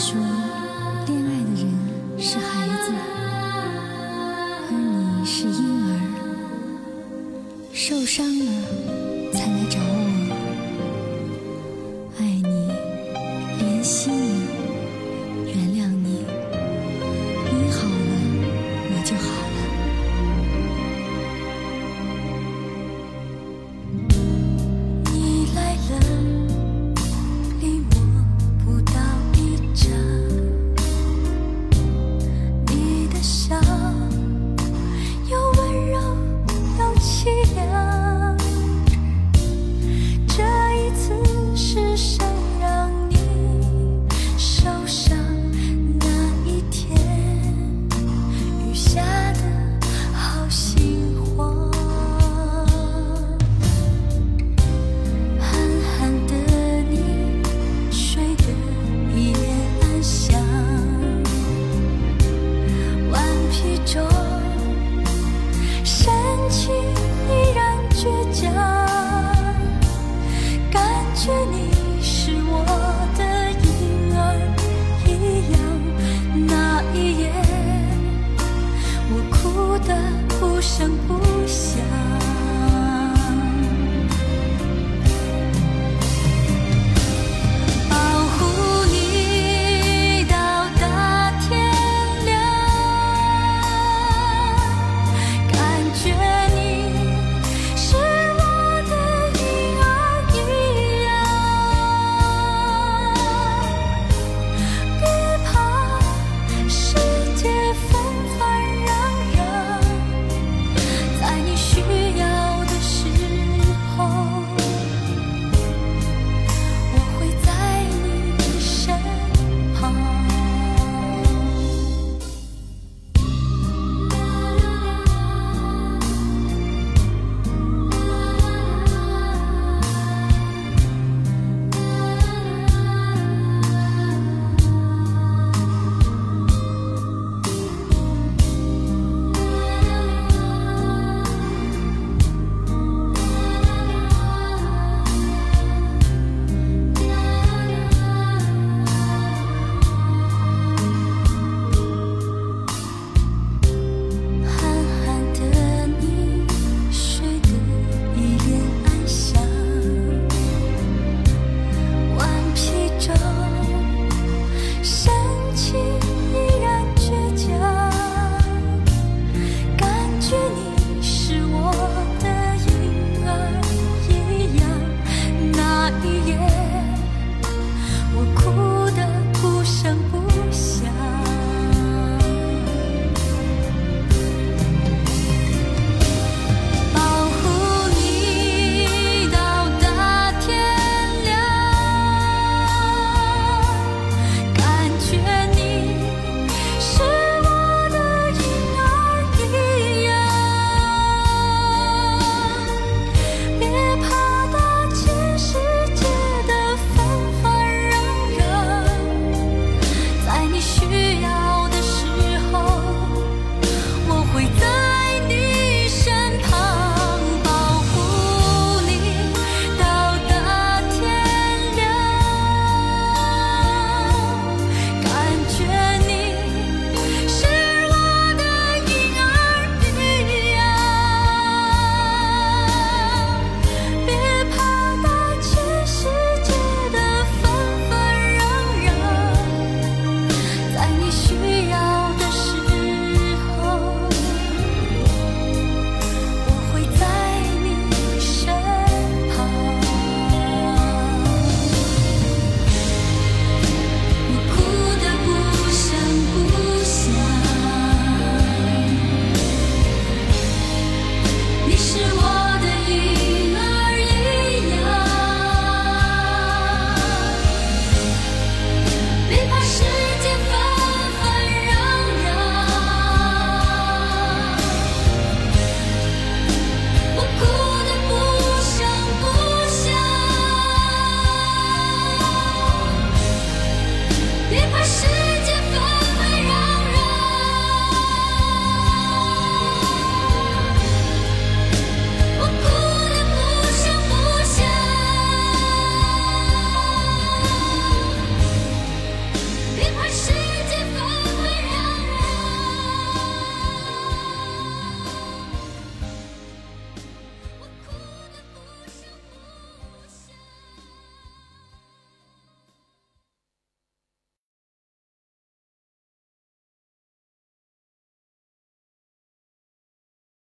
说。